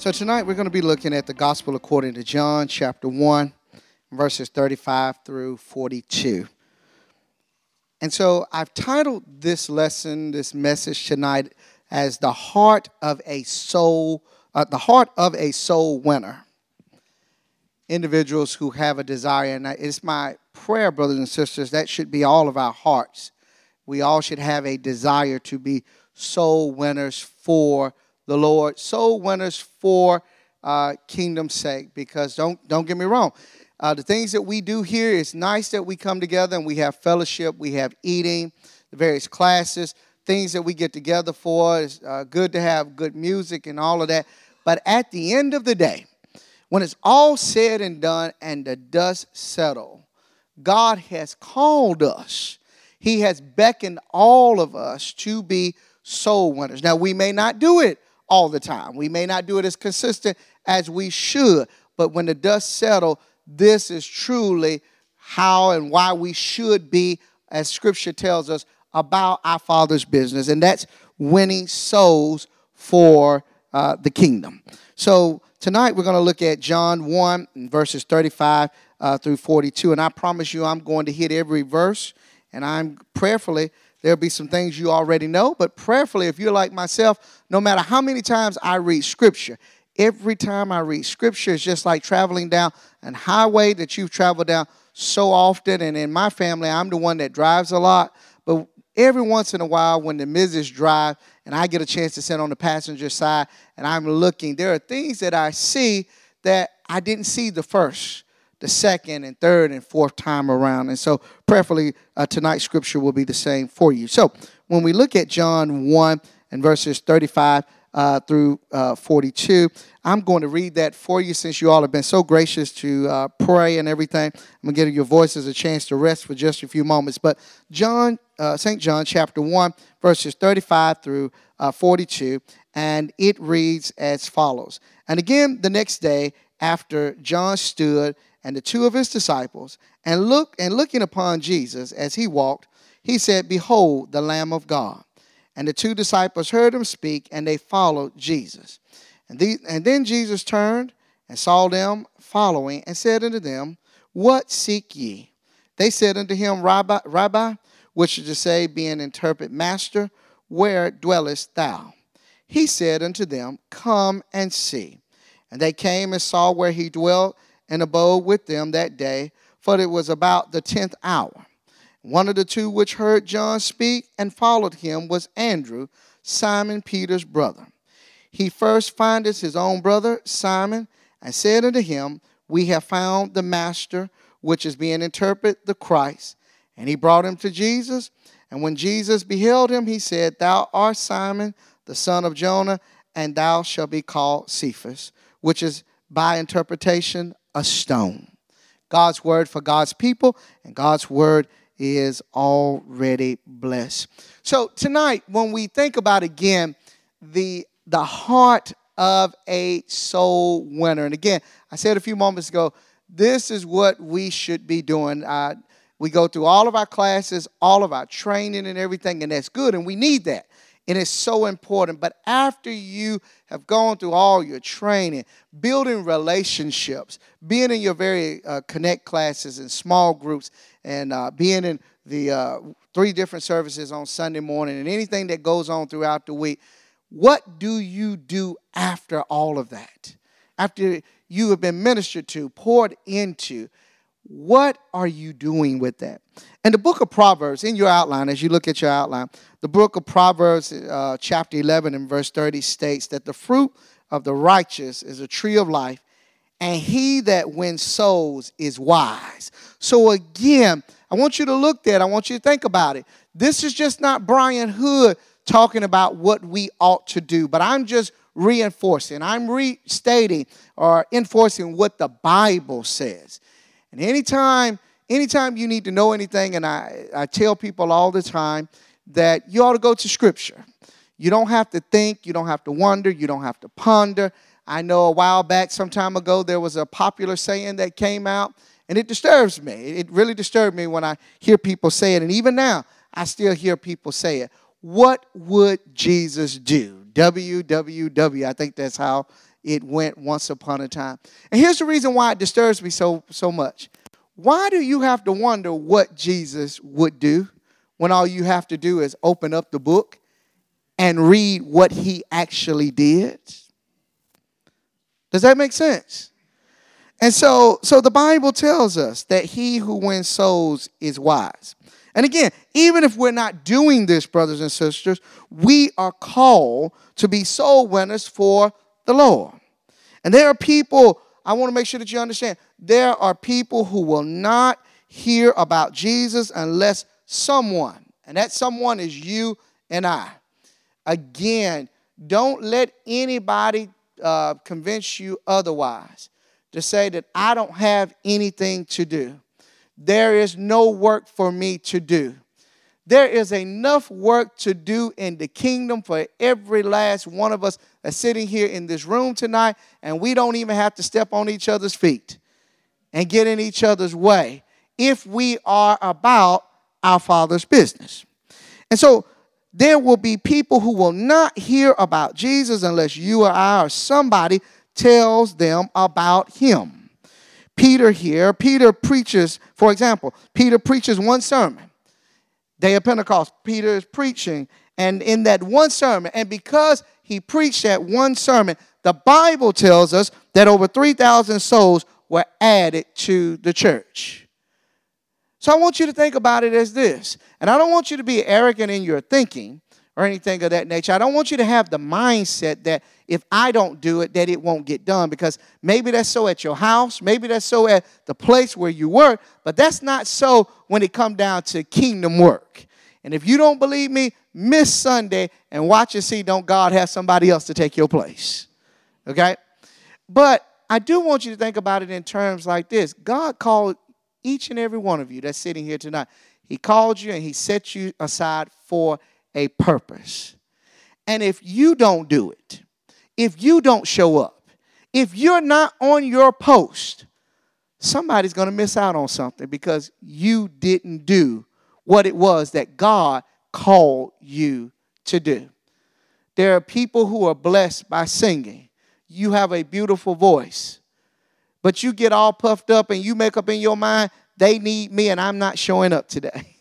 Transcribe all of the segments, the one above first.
So tonight we're going to be looking at the gospel according to John chapter 1, verses 35 through 42. And so I've titled this lesson, this message tonight, as the heart of a soul, uh, the heart of a soul winner. Individuals who have a desire, and it's my prayer, brothers and sisters, that should be all of our hearts. We all should have a desire to be soul winners for the Lord, soul winners for uh, kingdom's sake. Because don't don't get me wrong, uh, the things that we do here is nice that we come together and we have fellowship, we have eating, the various classes, things that we get together for. It's uh, good to have good music and all of that. But at the end of the day, when it's all said and done and the dust settle, God has called us. He has beckoned all of us to be soul winners. Now, we may not do it all the time. We may not do it as consistent as we should, but when the dust settles, this is truly how and why we should be, as scripture tells us, about our Father's business, and that's winning souls for uh, the kingdom. So tonight we're going to look at John 1, verses 35 uh, through 42, and I promise you I'm going to hit every verse, and I'm prayerfully There'll be some things you already know, but prayerfully, if you're like myself, no matter how many times I read scripture, every time I read scripture, it's just like traveling down an highway that you've traveled down so often. And in my family, I'm the one that drives a lot. But every once in a while, when the Mrs. drive and I get a chance to sit on the passenger side and I'm looking, there are things that I see that I didn't see the first the second and third and fourth time around. And so, prayerfully, uh, tonight's scripture will be the same for you. So, when we look at John 1 and verses 35 uh, through uh, 42, I'm going to read that for you since you all have been so gracious to uh, pray and everything. I'm going to give your voices a chance to rest for just a few moments. But John, uh, St. John, chapter 1, verses 35 through uh, 42, and it reads as follows. And again, the next day, after John stood and the two of his disciples, and look and looking upon Jesus as he walked, he said, Behold the Lamb of God. And the two disciples heard him speak, and they followed Jesus. And, the, and then Jesus turned and saw them following, and said unto them, What seek ye? They said unto him, Rabbi, Rabbi which is to say, being interpret, Master, where dwellest thou? He said unto them, Come and see. And they came and saw where he dwelt and abode with them that day, for it was about the tenth hour. One of the two which heard John speak and followed him was Andrew, Simon Peter's brother. He first findeth his own brother Simon and said unto him, We have found the Master, which is being interpreted the Christ. And he brought him to Jesus. And when Jesus beheld him, he said, Thou art Simon, the son of Jonah, and thou shalt be called Cephas, which is by interpretation a stone. God's word for God's people, and God's word is already blessed. So tonight, when we think about again the the heart of a soul winner, and again, I said a few moments ago, this is what we should be doing. Uh, we go through all of our classes, all of our training, and everything, and that's good, and we need that and it's so important. But after you have gone through all your training, building relationships, being in your very uh, connect classes and small groups, and uh, being in the uh, three different services on Sunday morning, and anything that goes on throughout the week, what do you do after all of that? After you have been ministered to, poured into, what are you doing with that? And the book of Proverbs, in your outline, as you look at your outline, the book of Proverbs, uh, chapter 11 and verse 30 states that the fruit of the righteous is a tree of life, and he that wins souls is wise. So, again, I want you to look at I want you to think about it. This is just not Brian Hood talking about what we ought to do, but I'm just reinforcing, I'm restating or enforcing what the Bible says. And anytime, anytime you need to know anything, and I, I tell people all the time that you ought to go to Scripture. You don't have to think, you don't have to wonder, you don't have to ponder. I know a while back, some time ago, there was a popular saying that came out, and it disturbs me. It really disturbs me when I hear people say it, and even now, I still hear people say it. What would Jesus do? WWW. I think that's how it went once upon a time. And here's the reason why it disturbs me so so much. Why do you have to wonder what Jesus would do when all you have to do is open up the book and read what he actually did? Does that make sense? And so so the Bible tells us that he who wins souls is wise. And again, even if we're not doing this, brothers and sisters, we are called to be soul winners for the Lord. And there are people, I want to make sure that you understand, there are people who will not hear about Jesus unless someone, and that someone is you and I. Again, don't let anybody uh, convince you otherwise to say that I don't have anything to do. There is no work for me to do. There is enough work to do in the kingdom for every last one of us that's sitting here in this room tonight, and we don't even have to step on each other's feet and get in each other's way if we are about our Father's business. And so there will be people who will not hear about Jesus unless you or I or somebody tells them about him. Peter here, Peter preaches, for example, Peter preaches one sermon. Day of Pentecost, Peter is preaching, and in that one sermon, and because he preached that one sermon, the Bible tells us that over 3,000 souls were added to the church. So I want you to think about it as this, and I don't want you to be arrogant in your thinking or anything of that nature. I don't want you to have the mindset that if I don't do it, that it won't get done. Because maybe that's so at your house, maybe that's so at the place where you work, but that's not so when it come down to kingdom work. And if you don't believe me, miss Sunday and watch and see don't God have somebody else to take your place. Okay? But I do want you to think about it in terms like this. God called each and every one of you that's sitting here tonight. He called you and he set you aside for a purpose. And if you don't do it, if you don't show up, if you're not on your post, somebody's going to miss out on something because you didn't do what it was that God called you to do. There are people who are blessed by singing. You have a beautiful voice, but you get all puffed up and you make up in your mind, they need me and I'm not showing up today.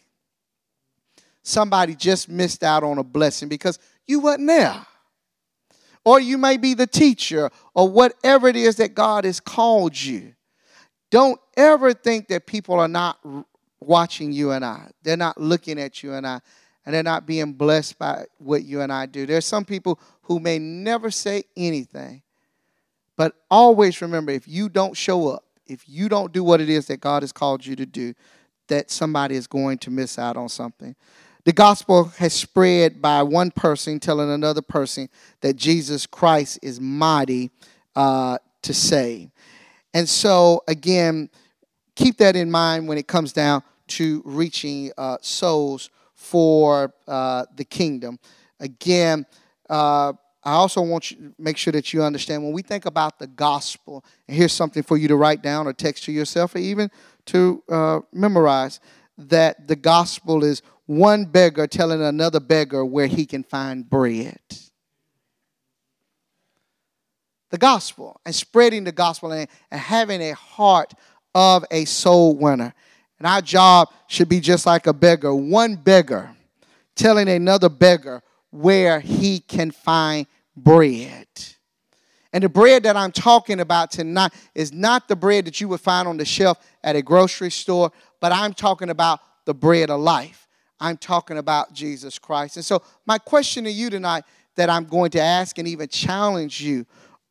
Somebody just missed out on a blessing because you wasn't there or you may be the teacher, or whatever it is that God has called you. Don't ever think that people are not watching you and I. They're not looking at you and I, and they're not being blessed by what you and I do. There's some people who may never say anything, but always remember if you don't show up, if you don't do what it is that God has called you to do, that somebody is going to miss out on something. The gospel has spread by one person telling another person that Jesus Christ is mighty uh, to save. And so, again, keep that in mind when it comes down to reaching uh, souls for uh, the kingdom. Again, uh, I also want you to make sure that you understand when we think about the gospel, and here's something for you to write down or text to yourself or even to uh, memorize that the gospel is one beggar telling another beggar where he can find bread. The gospel and spreading the gospel and, and having a heart of a soul winner. And our job should be just like a beggar, one beggar telling another beggar where he can find bread. And the bread that I'm talking about tonight is not the bread that you would find on the shelf at a grocery store, but I'm talking about the bread of life. I'm talking about Jesus Christ. And so, my question to you tonight that I'm going to ask and even challenge you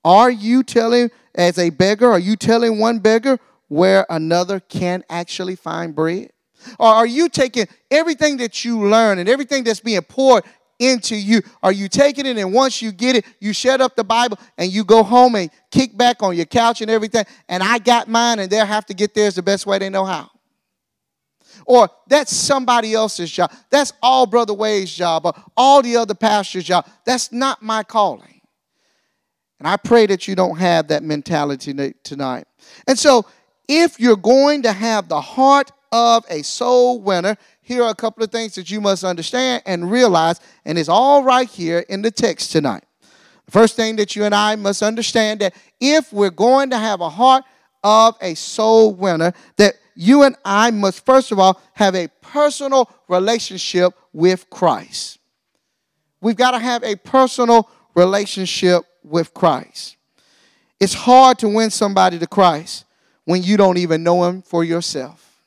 are you telling, as a beggar, are you telling one beggar where another can actually find bread? Or are you taking everything that you learn and everything that's being poured into you? Are you taking it and once you get it, you shut up the Bible and you go home and kick back on your couch and everything? And I got mine and they'll have to get theirs the best way they know how or that's somebody else's job. That's all Brother Wade's job or all the other pastors' job. That's not my calling. And I pray that you don't have that mentality tonight. And so, if you're going to have the heart of a soul winner, here are a couple of things that you must understand and realize, and it's all right here in the text tonight. First thing that you and I must understand that if we're going to have a heart of a soul winner, that you and I must first of all have a personal relationship with Christ. We've got to have a personal relationship with Christ. It's hard to win somebody to Christ when you don't even know him for yourself.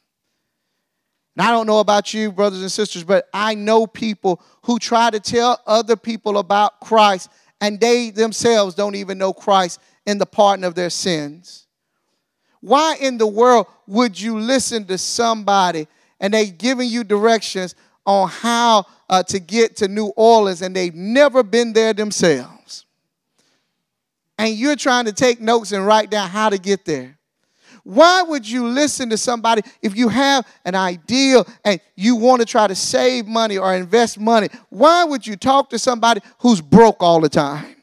And I don't know about you, brothers and sisters, but I know people who try to tell other people about Christ and they themselves don't even know Christ in the pardon of their sins. Why in the world would you listen to somebody and they giving you directions on how uh, to get to New Orleans and they've never been there themselves? And you're trying to take notes and write down how to get there. Why would you listen to somebody if you have an ideal and you want to try to save money or invest money? Why would you talk to somebody who's broke all the time?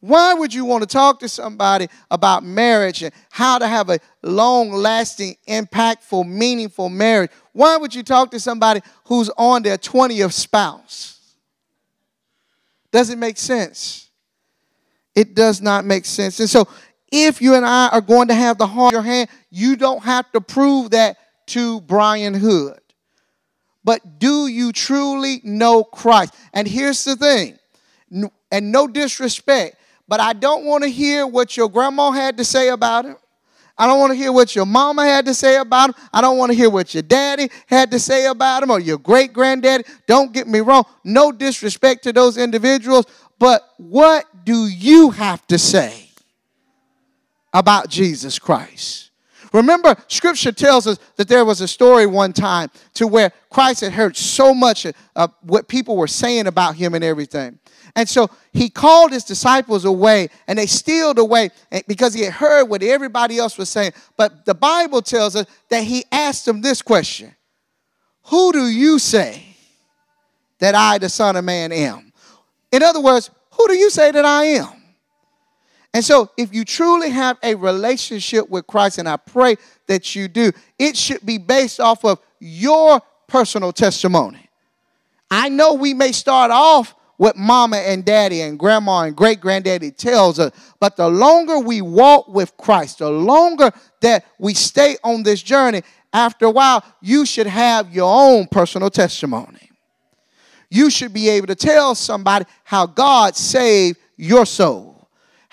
Why would you want to talk to somebody about marriage and how to have a long lasting, impactful, meaningful marriage? Why would you talk to somebody who's on their 20th spouse? Doesn't make sense. It does not make sense. And so if you and I are going to have the heart in your hand, you don't have to prove that to Brian Hood. But do you truly know Christ? And here's the thing, and no disrespect, but I don't want to hear what your grandma had to say about him. I don't want to hear what your mama had to say about him. I don't want to hear what your daddy had to say about him or your great granddaddy. Don't get me wrong. No disrespect to those individuals, but what do you have to say? About Jesus Christ. Remember, scripture tells us that there was a story one time to where Christ had heard so much of what people were saying about him and everything. And so he called his disciples away and they stealed away because he had heard what everybody else was saying. But the Bible tells us that he asked them this question Who do you say that I, the Son of Man, am? In other words, who do you say that I am? And so, if you truly have a relationship with Christ, and I pray that you do, it should be based off of your personal testimony. I know we may start off with mama and daddy and grandma and great granddaddy tells us, but the longer we walk with Christ, the longer that we stay on this journey, after a while, you should have your own personal testimony. You should be able to tell somebody how God saved your soul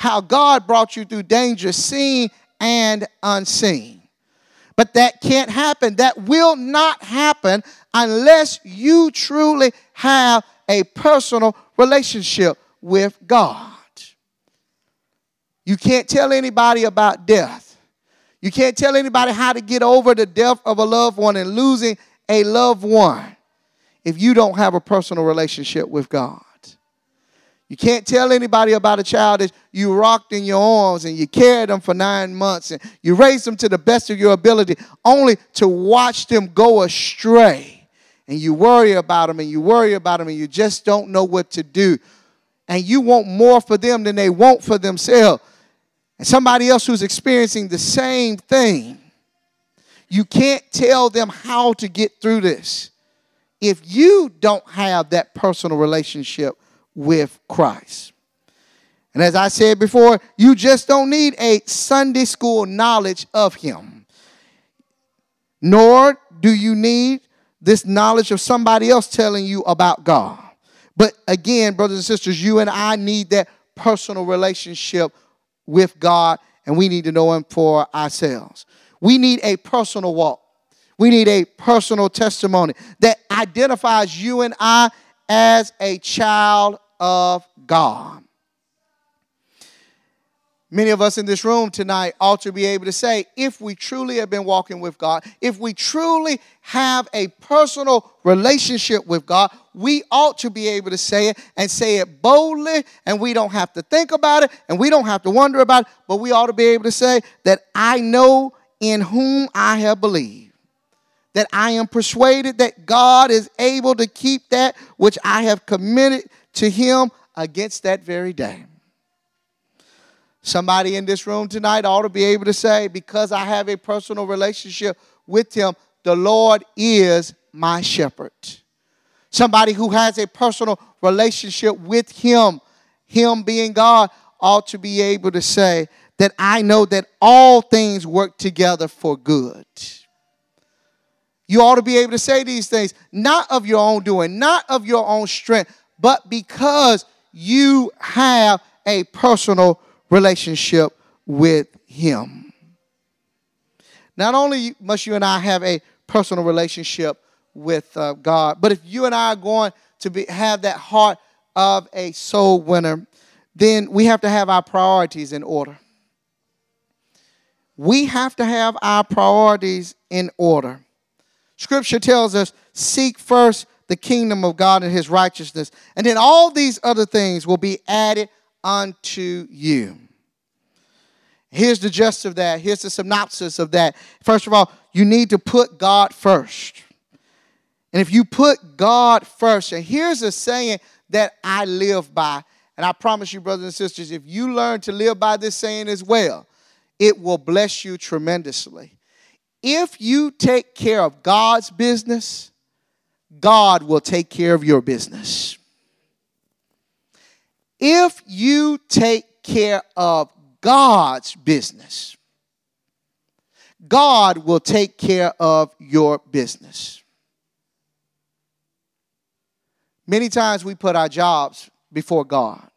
how God brought you through danger seen and unseen. But that can't happen. That will not happen unless you truly have a personal relationship with God. You can't tell anybody about death. You can't tell anybody how to get over the death of a loved one and losing a loved one if you don't have a personal relationship with God. You can't tell anybody about a child that you rocked in your arms and you carried them for nine months and you raised them to the best of your ability only to watch them go astray. And you worry about them and you worry about them and you just don't know what to do. And you want more for them than they want for themselves. And somebody else who's experiencing the same thing, you can't tell them how to get through this if you don't have that personal relationship with Christ. And as I said before, you just don't need a Sunday school knowledge of Him, nor do you need this knowledge of somebody else telling you about God. But again, brothers and sisters, you and I need that personal relationship with God, and we need to know Him for ourselves. We need a personal walk. We need a personal testimony that identifies you and I as a child of God. Many of us in this room tonight ought to be able to say, if we truly have been walking with God, if we truly have a personal relationship with God, we ought to be able to say it and say it boldly, and we don't have to think about it and we don't have to wonder about it, but we ought to be able to say that I know in whom I have believed that I am persuaded that God is able to keep that which I have committed to Him against that very day. Somebody in this room tonight ought to be able to say, because I have a personal relationship with Him, the Lord is my shepherd. Somebody who has a personal relationship with Him, Him being God, ought to be able to say that I know that all things work together for good. You ought to be able to say these things, not of your own doing, not of your own strength, but because you have a personal relationship with Him. Not only must you and I have a personal relationship with uh, God, but if you and I are going to be, have that heart of a soul winner, then we have to have our priorities in order. We have to have our priorities in order. Scripture tells us seek first the kingdom of God and his righteousness, and then all these other things will be added unto you. Here's the gist of that. Here's the synopsis of that. First of all, you need to put God first. And if you put God first, and here's a saying that I live by, and I promise you, brothers and sisters, if you learn to live by this saying as well, it will bless you tremendously. If you take care of God's business, God will take care of your business. If you take care of God's business. God will take care of your business. Many times we put our jobs before God.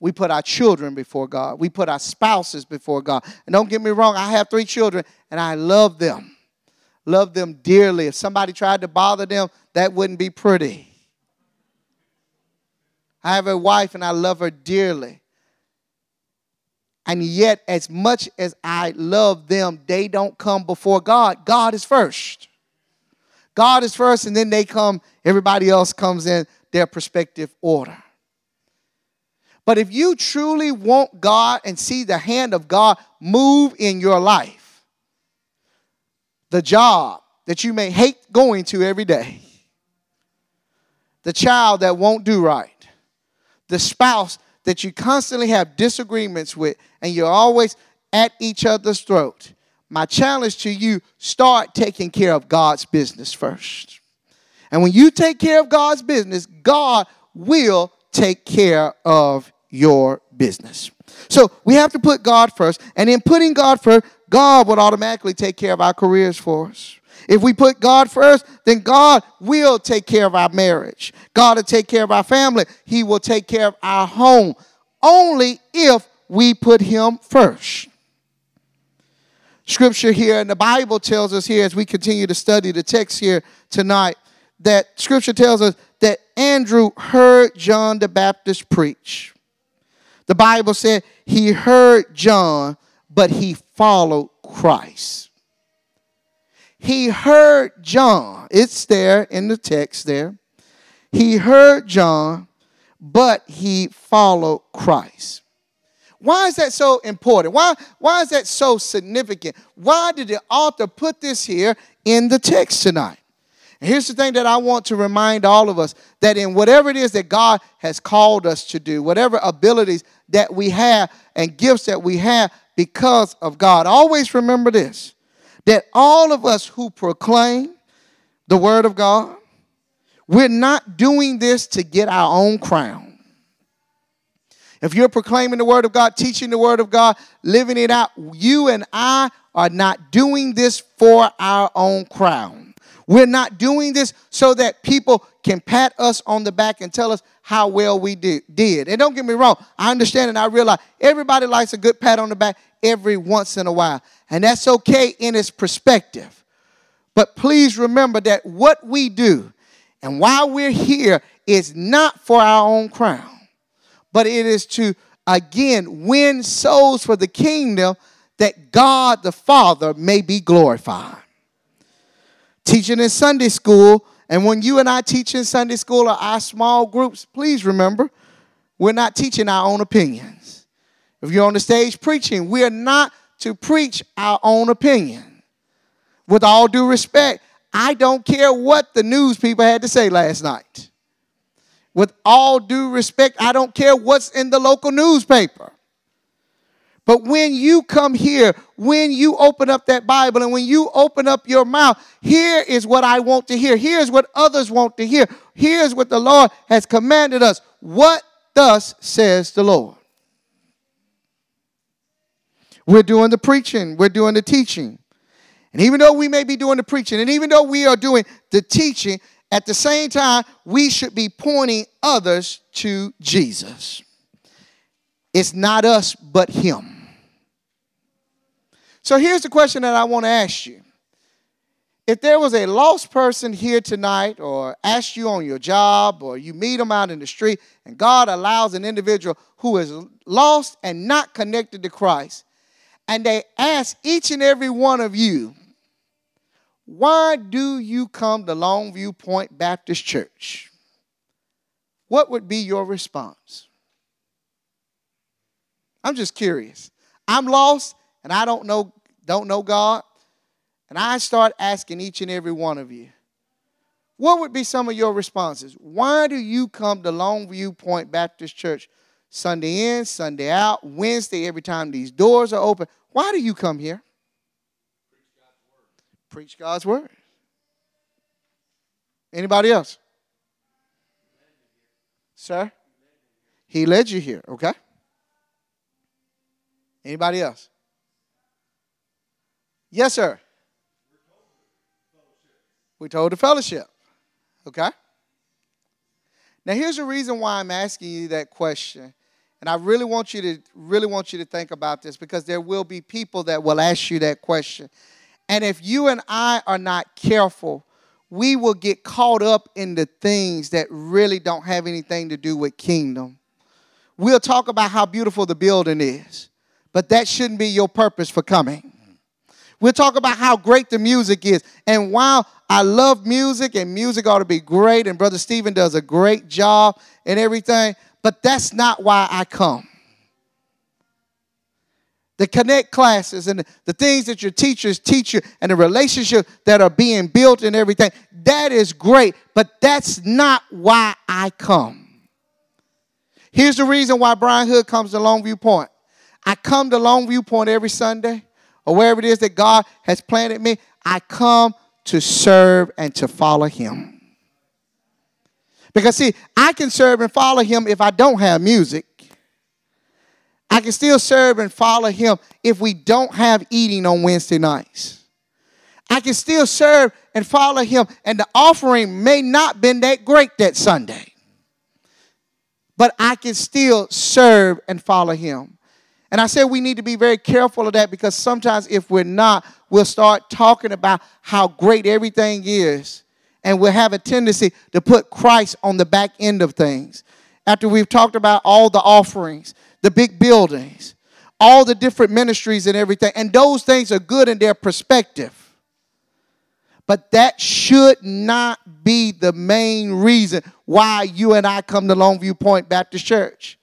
We put our children before God. We put our spouses before God. And don't get me wrong, I have three children and I love them. Love them dearly. If somebody tried to bother them, that wouldn't be pretty. I have a wife and I love her dearly. And yet, as much as I love them, they don't come before God. God is first. God is first, and then they come, everybody else comes in their perspective order. But if you truly want God and see the hand of God move in your life, the job that you may hate going to every day, the child that won't do right, the spouse that you constantly have disagreements with and you're always at each other's throat, my challenge to you start taking care of God's business first. And when you take care of God's business, God will take care of your business. So we have to put God first, and in putting God first, God would automatically take care of our careers for us. If we put God first, then God will take care of our marriage. God will take care of our family. He will take care of our home. Only if we put Him first. Scripture here, and the Bible tells us here as we continue to study the text here tonight, that Scripture tells us that Andrew heard John the Baptist preach. The Bible said he heard John, but he followed Christ. He heard John. It's there in the text there. He heard John, but he followed Christ. Why is that so important? Why, why is that so significant? Why did the author put this here in the text tonight? And here's the thing that I want to remind all of us that in whatever it is that God has called us to do, whatever abilities that we have and gifts that we have because of God, always remember this that all of us who proclaim the word of God, we're not doing this to get our own crown. If you're proclaiming the word of God, teaching the word of God, living it out, you and I are not doing this for our own crown. We're not doing this so that people can pat us on the back and tell us how well we did. And don't get me wrong, I understand and I realize everybody likes a good pat on the back every once in a while. And that's okay in its perspective. But please remember that what we do and why we're here is not for our own crown, but it is to, again, win souls for the kingdom that God the Father may be glorified. Teaching in Sunday school, and when you and I teach in Sunday school or our small groups, please remember, we're not teaching our own opinions. If you're on the stage preaching, we are not to preach our own opinion. With all due respect, I don't care what the news people had to say last night. With all due respect, I don't care what's in the local newspaper. But when you come here, when you open up that Bible and when you open up your mouth, here is what I want to hear. Here's what others want to hear. Here's what the Lord has commanded us. What thus says the Lord? We're doing the preaching, we're doing the teaching. And even though we may be doing the preaching, and even though we are doing the teaching, at the same time, we should be pointing others to Jesus. It's not us, but Him. So here's the question that I want to ask you. If there was a lost person here tonight, or asked you on your job, or you meet them out in the street, and God allows an individual who is lost and not connected to Christ, and they ask each and every one of you, why do you come to Longview Point Baptist Church? What would be your response? I'm just curious. I'm lost and I don't know don't know God. And I start asking each and every one of you, what would be some of your responses? Why do you come to Longview Point Baptist Church Sunday in, Sunday out, Wednesday every time these doors are open? Why do you come here? Preach God's word. Anybody else? Sir? He led you here, okay? Anybody else? Yes, sir. We told the fellowship. Okay? Now here's the reason why I'm asking you that question. And I really want you to really want you to think about this because there will be people that will ask you that question. And if you and I are not careful, we will get caught up in the things that really don't have anything to do with kingdom. We'll talk about how beautiful the building is, but that shouldn't be your purpose for coming. We'll talk about how great the music is. And while I love music and music ought to be great, and Brother Stephen does a great job and everything, but that's not why I come. The connect classes and the things that your teachers teach you and the relationships that are being built and everything that is great but that's not why i come. Here's the reason why brian hood comes to longview point. I come to longview point every sunday or wherever it is that god has planted me i come to serve and to follow him because see i can serve and follow him if i don't have music I can still serve and follow him if we don't have eating on Wednesday nights. I can still serve and follow him, and the offering may not been that great that Sunday. But I can still serve and follow him. And I said we need to be very careful of that because sometimes if we're not, we'll start talking about how great everything is. And we'll have a tendency to put Christ on the back end of things. After we've talked about all the offerings, the big buildings, all the different ministries and everything. And those things are good in their perspective. But that should not be the main reason why you and I come to Longview Point Baptist Church.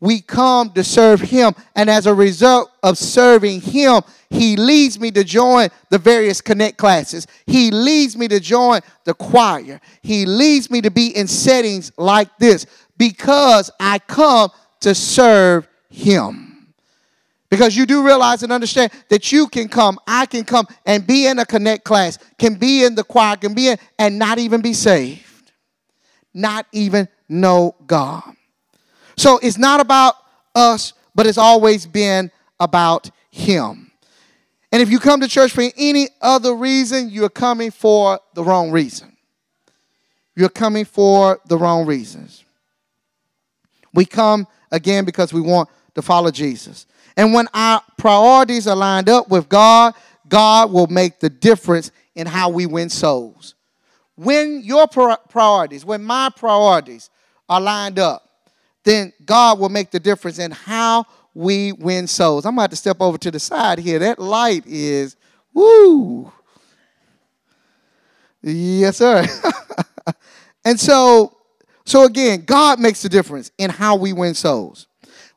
We come to serve Him, and as a result of serving Him, He leads me to join the various connect classes. He leads me to join the choir. He leads me to be in settings like this because I come to serve him. Because you do realize and understand that you can come, I can come and be in a connect class, can be in the choir, can be in, and not even be saved. Not even know God. So it's not about us, but it's always been about Him. And if you come to church for any other reason, you're coming for the wrong reason. You're coming for the wrong reasons. We come again because we want to follow Jesus. And when our priorities are lined up with God, God will make the difference in how we win souls. When your priorities, when my priorities are lined up, then God will make the difference in how we win souls. I'm about to step over to the side here. That light is, woo. Yes, sir. and so so again, God makes the difference in how we win souls.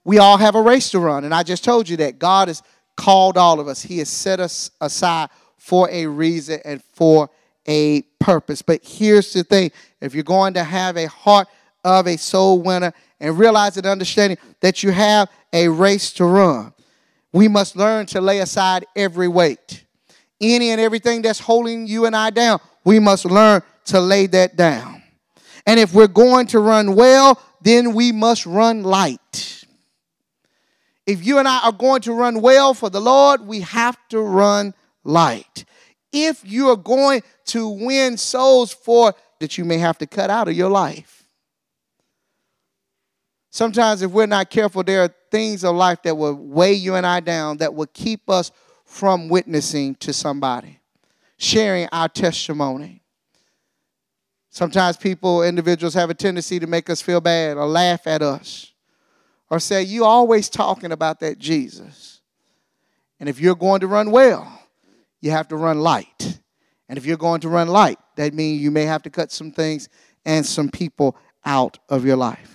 We all have a race to run, and I just told you that God has called all of us. He has set us aside for a reason and for a purpose. But here's the thing if you're going to have a heart of a soul winner and realize and understanding that you have a race to run. We must learn to lay aside every weight. Any and everything that's holding you and I down, we must learn to lay that down. And if we're going to run well, then we must run light. If you and I are going to run well for the Lord, we have to run light. If you are going to win souls for that you may have to cut out of your life. Sometimes, if we're not careful, there are things of life that will weigh you and I down, that will keep us from witnessing to somebody, sharing our testimony. Sometimes people, individuals, have a tendency to make us feel bad or laugh at us or say, You always talking about that Jesus. And if you're going to run well, you have to run light. And if you're going to run light, that means you may have to cut some things and some people out of your life.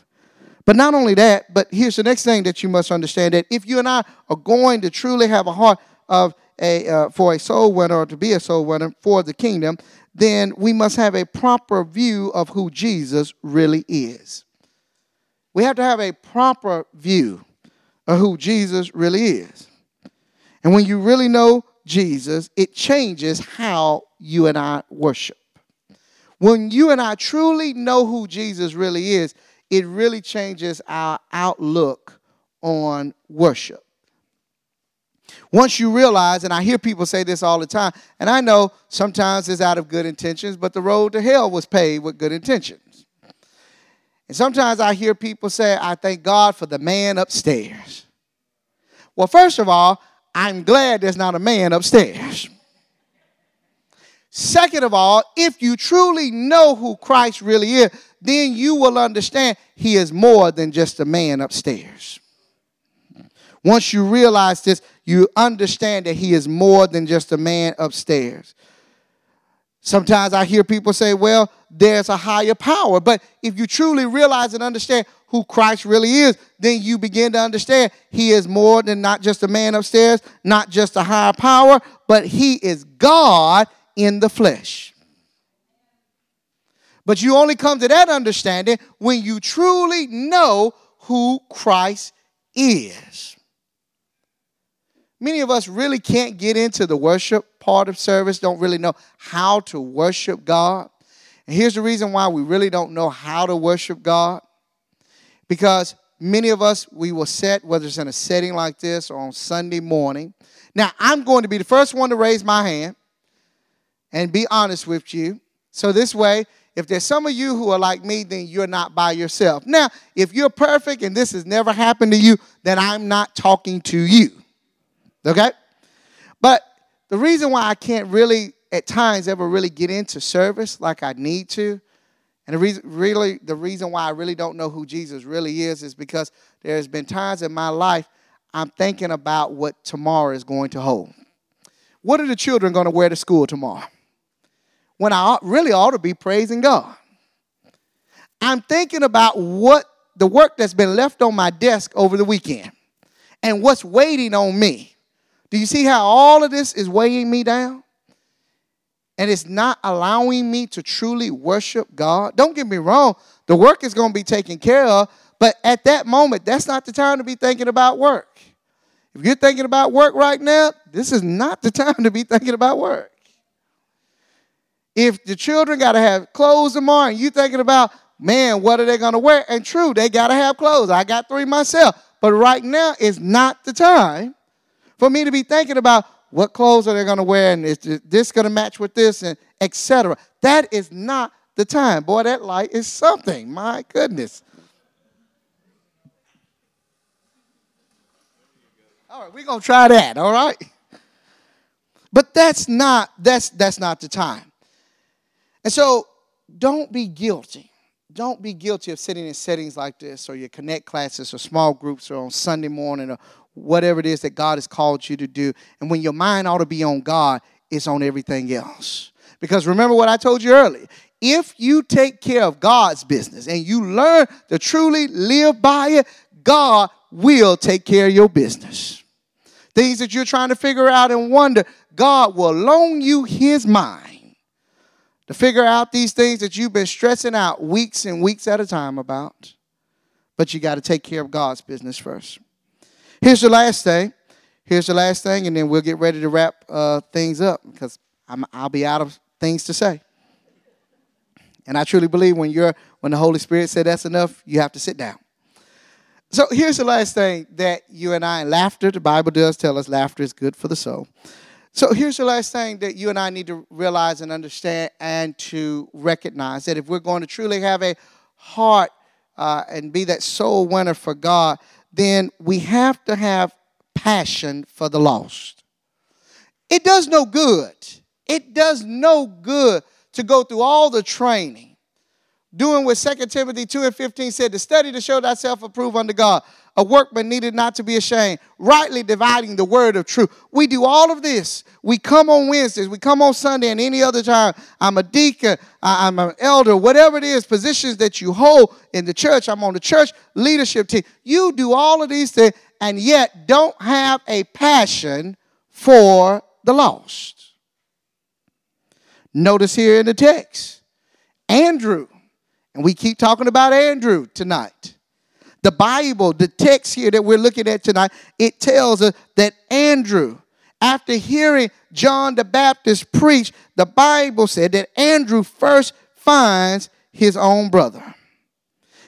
But not only that, but here's the next thing that you must understand that if you and I are going to truly have a heart of a uh, for a soul winner or to be a soul winner for the kingdom, then we must have a proper view of who Jesus really is. We have to have a proper view of who Jesus really is. And when you really know Jesus, it changes how you and I worship. When you and I truly know who Jesus really is, it really changes our outlook on worship. Once you realize, and I hear people say this all the time, and I know sometimes it's out of good intentions, but the road to hell was paved with good intentions. And sometimes I hear people say, I thank God for the man upstairs. Well, first of all, I'm glad there's not a man upstairs. Second of all, if you truly know who Christ really is, then you will understand he is more than just a man upstairs. Once you realize this, you understand that he is more than just a man upstairs. Sometimes I hear people say, well, there's a higher power. But if you truly realize and understand who Christ really is, then you begin to understand he is more than not just a man upstairs, not just a higher power, but he is God in the flesh. But you only come to that understanding when you truly know who Christ is. Many of us really can't get into the worship part of service, don't really know how to worship God. And here's the reason why we really don't know how to worship God. Because many of us, we will set, whether it's in a setting like this or on Sunday morning. Now, I'm going to be the first one to raise my hand and be honest with you. So, this way, if there's some of you who are like me, then you're not by yourself. Now, if you're perfect and this has never happened to you, then I'm not talking to you. Okay? But the reason why I can't really, at times, ever really get into service like I need to, and the reason, really, the reason why I really don't know who Jesus really is, is because there's been times in my life I'm thinking about what tomorrow is going to hold. What are the children going to wear to school tomorrow? When I really ought to be praising God. I'm thinking about what the work that's been left on my desk over the weekend and what's waiting on me. Do you see how all of this is weighing me down? And it's not allowing me to truly worship God. Don't get me wrong, the work is going to be taken care of, but at that moment, that's not the time to be thinking about work. If you're thinking about work right now, this is not the time to be thinking about work. If the children got to have clothes tomorrow and you thinking about, man, what are they going to wear? And true, they got to have clothes. I got three myself. But right now is not the time for me to be thinking about what clothes are they going to wear and is this going to match with this and etc. That is not the time. Boy, that light is something. My goodness. All right, we're going to try that, all right? But that's not that's that's not the time. And so don't be guilty. Don't be guilty of sitting in settings like this or your connect classes or small groups or on Sunday morning or whatever it is that God has called you to do. And when your mind ought to be on God, it's on everything else. Because remember what I told you earlier. If you take care of God's business and you learn to truly live by it, God will take care of your business. Things that you're trying to figure out and wonder, God will loan you his mind to figure out these things that you've been stressing out weeks and weeks at a time about. But you got to take care of God's business first. Here's the last thing. Here's the last thing, and then we'll get ready to wrap uh, things up because I'm, I'll be out of things to say. And I truly believe when you're when the Holy Spirit said that's enough, you have to sit down. So here's the last thing that you and I, laughter, the Bible does tell us laughter is good for the soul. So here's the last thing that you and I need to realize and understand and to recognize that if we're going to truly have a heart uh, and be that soul winner for God, then we have to have passion for the lost. It does no good. It does no good to go through all the training doing what 2 Timothy 2 and 15 said to study to show thyself approved unto God, a workman needed not to be ashamed, rightly dividing the word of truth. We do all of this. We come on Wednesdays, we come on Sunday, and any other time. I'm a deacon, I'm an elder, whatever it is, positions that you hold in the church. I'm on the church leadership team. You do all of these things and yet don't have a passion for the lost. Notice here in the text, Andrew and we keep talking about Andrew tonight. The Bible, the text here that we're looking at tonight, it tells us that Andrew, after hearing John the Baptist preach, the Bible said that Andrew first finds his own brother.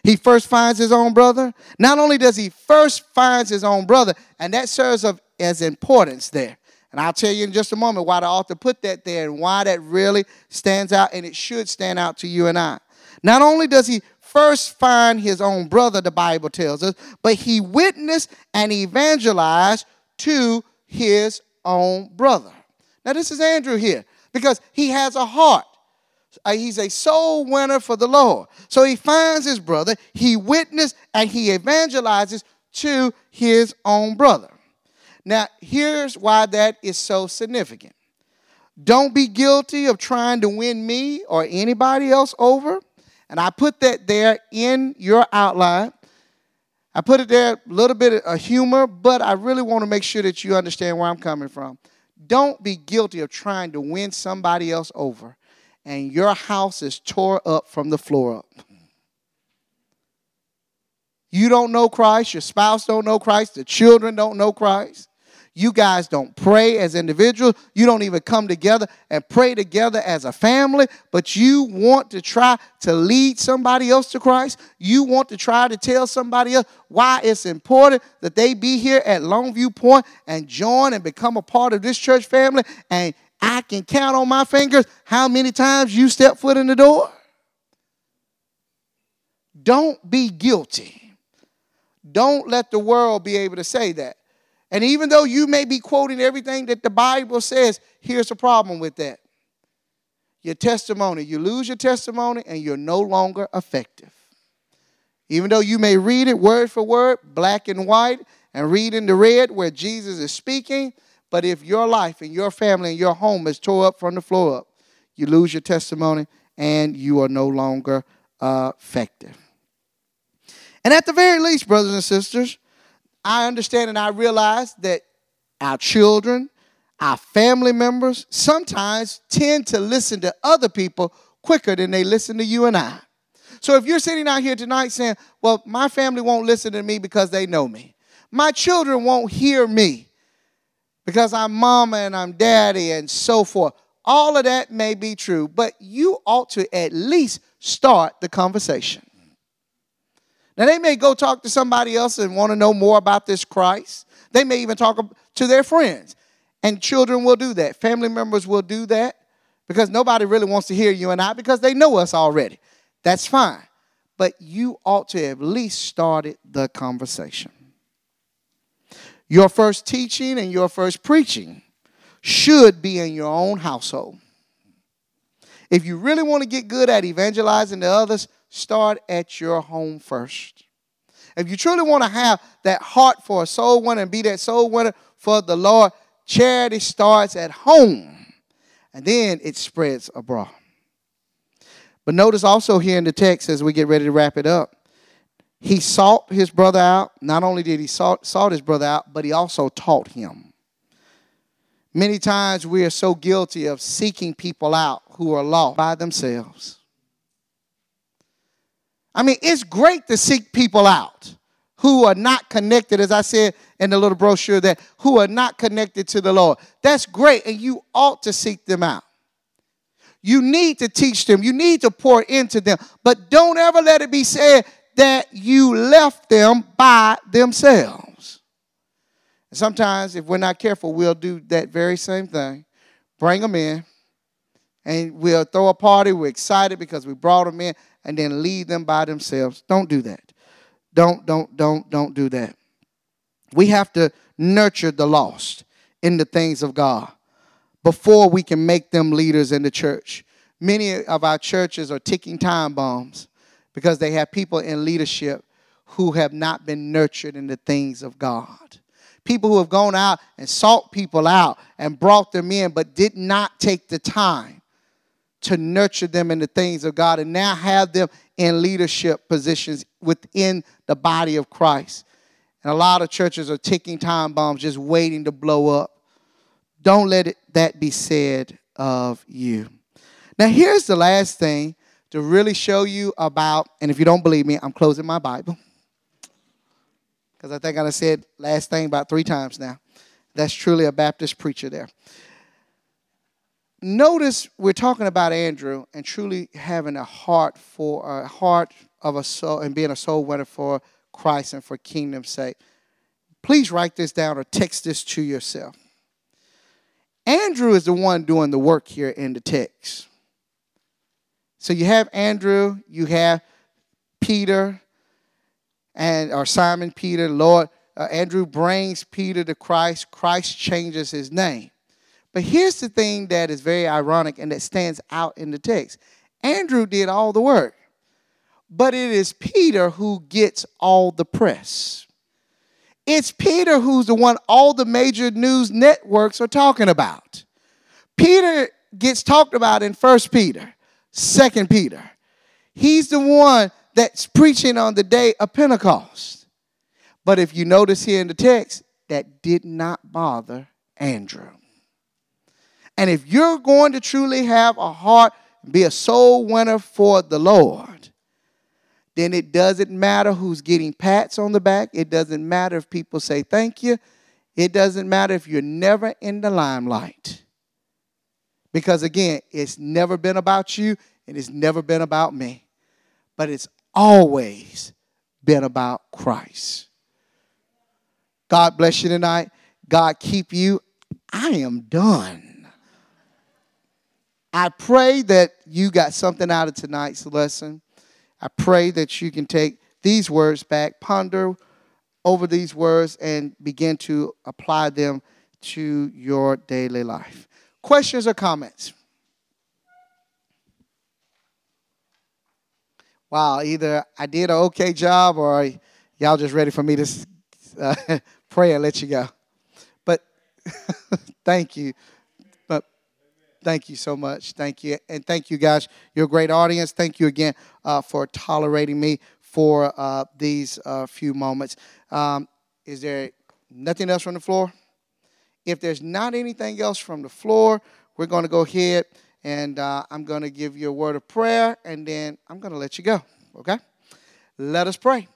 He first finds his own brother. Not only does he first finds his own brother, and that serves of as importance there. And I'll tell you in just a moment why the author put that there and why that really stands out, and it should stand out to you and I. Not only does he first find his own brother, the Bible tells us, but he witnessed and evangelized to his own brother. Now, this is Andrew here because he has a heart. Uh, he's a soul winner for the Lord. So he finds his brother, he witnessed, and he evangelizes to his own brother. Now, here's why that is so significant. Don't be guilty of trying to win me or anybody else over and I put that there in your outline. I put it there, a little bit of humor, but I really want to make sure that you understand where I'm coming from. Don't be guilty of trying to win somebody else over, and your house is tore up from the floor up. You don't know Christ, your spouse don't know Christ, the children don't know Christ. You guys don't pray as individuals. You don't even come together and pray together as a family, but you want to try to lead somebody else to Christ. You want to try to tell somebody else why it's important that they be here at Longview Point and join and become a part of this church family. And I can count on my fingers how many times you step foot in the door. Don't be guilty. Don't let the world be able to say that. And even though you may be quoting everything that the Bible says, here's the problem with that your testimony. You lose your testimony and you're no longer effective. Even though you may read it word for word, black and white, and read in the red where Jesus is speaking, but if your life and your family and your home is tore up from the floor up, you lose your testimony and you are no longer uh, effective. And at the very least, brothers and sisters, I understand and I realize that our children, our family members sometimes tend to listen to other people quicker than they listen to you and I. So if you're sitting out here tonight saying, Well, my family won't listen to me because they know me, my children won't hear me because I'm mama and I'm daddy and so forth. All of that may be true, but you ought to at least start the conversation. Now, they may go talk to somebody else and want to know more about this Christ. They may even talk to their friends. And children will do that. Family members will do that because nobody really wants to hear you and I because they know us already. That's fine. But you ought to have at least started the conversation. Your first teaching and your first preaching should be in your own household. If you really want to get good at evangelizing to others, start at your home first. If you truly want to have that heart for a soul winner and be that soul winner for the Lord, charity starts at home and then it spreads abroad. But notice also here in the text as we get ready to wrap it up, he sought his brother out. Not only did he sought, sought his brother out, but he also taught him. Many times we are so guilty of seeking people out who are lost by themselves. I mean, it's great to seek people out who are not connected, as I said in the little brochure, that who are not connected to the Lord. That's great, and you ought to seek them out. You need to teach them, you need to pour into them, but don't ever let it be said that you left them by themselves. And sometimes, if we're not careful, we'll do that very same thing. Bring them in, and we'll throw a party. We're excited because we brought them in, and then leave them by themselves. Don't do that. Don't, don't, don't, don't do that. We have to nurture the lost in the things of God before we can make them leaders in the church. Many of our churches are ticking time bombs because they have people in leadership who have not been nurtured in the things of God. People who have gone out and sought people out and brought them in, but did not take the time to nurture them in the things of God and now have them in leadership positions within the body of Christ. And a lot of churches are ticking time bombs just waiting to blow up. Don't let it, that be said of you. Now, here's the last thing to really show you about, and if you don't believe me, I'm closing my Bible. Because I think I said last thing about three times now. That's truly a Baptist preacher there. Notice we're talking about Andrew and truly having a heart for a heart of a soul and being a soul winner for Christ and for kingdom's sake. Please write this down or text this to yourself. Andrew is the one doing the work here in the text. So you have Andrew, you have Peter, and or Simon Peter. Lord uh, Andrew brings Peter to Christ. Christ changes his name. But here's the thing that is very ironic and that stands out in the text. Andrew did all the work, but it is Peter who gets all the press. It's Peter who's the one all the major news networks are talking about. Peter gets talked about in First Peter. Second Peter. He's the one that's preaching on the day of Pentecost. But if you notice here in the text, that did not bother Andrew. And if you're going to truly have a heart, be a soul winner for the Lord, then it doesn't matter who's getting pats on the back. It doesn't matter if people say thank you. It doesn't matter if you're never in the limelight. Because again, it's never been about you and it's never been about me, but it's always been about Christ. God bless you tonight. God keep you. I am done. I pray that you got something out of tonight's lesson. I pray that you can take these words back, ponder over these words, and begin to apply them to your daily life. Questions or comments? Wow, either I did an okay job or y'all just ready for me to uh, pray and let you go. But thank you. Thank you so much. Thank you. And thank you, guys. You're a great audience. Thank you again uh, for tolerating me for uh, these uh, few moments. Um, is there nothing else from the floor? If there's not anything else from the floor, we're going to go ahead and uh, I'm going to give you a word of prayer and then I'm going to let you go. Okay? Let us pray.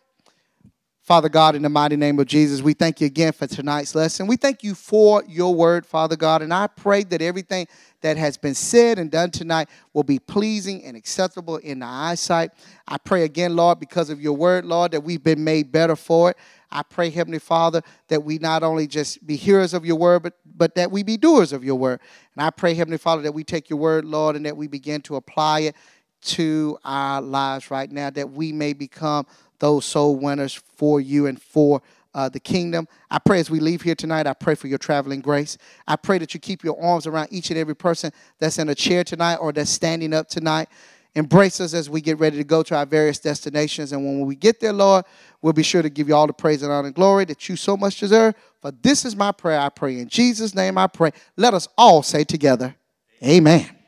Father God, in the mighty name of Jesus, we thank you again for tonight's lesson. We thank you for your word, Father God, and I pray that everything that has been said and done tonight will be pleasing and acceptable in the eyesight. I pray again, Lord, because of your word, Lord, that we've been made better for it. I pray, Heavenly Father, that we not only just be hearers of your word, but, but that we be doers of your word. And I pray, Heavenly Father, that we take your word, Lord, and that we begin to apply it to our lives right now, that we may become those soul winners for you and for uh, the kingdom. I pray as we leave here tonight, I pray for your traveling grace. I pray that you keep your arms around each and every person that's in a chair tonight or that's standing up tonight. Embrace us as we get ready to go to our various destinations. And when we get there, Lord, we'll be sure to give you all the praise and honor and glory that you so much deserve. For this is my prayer. I pray in Jesus' name I pray. Let us all say together, Amen.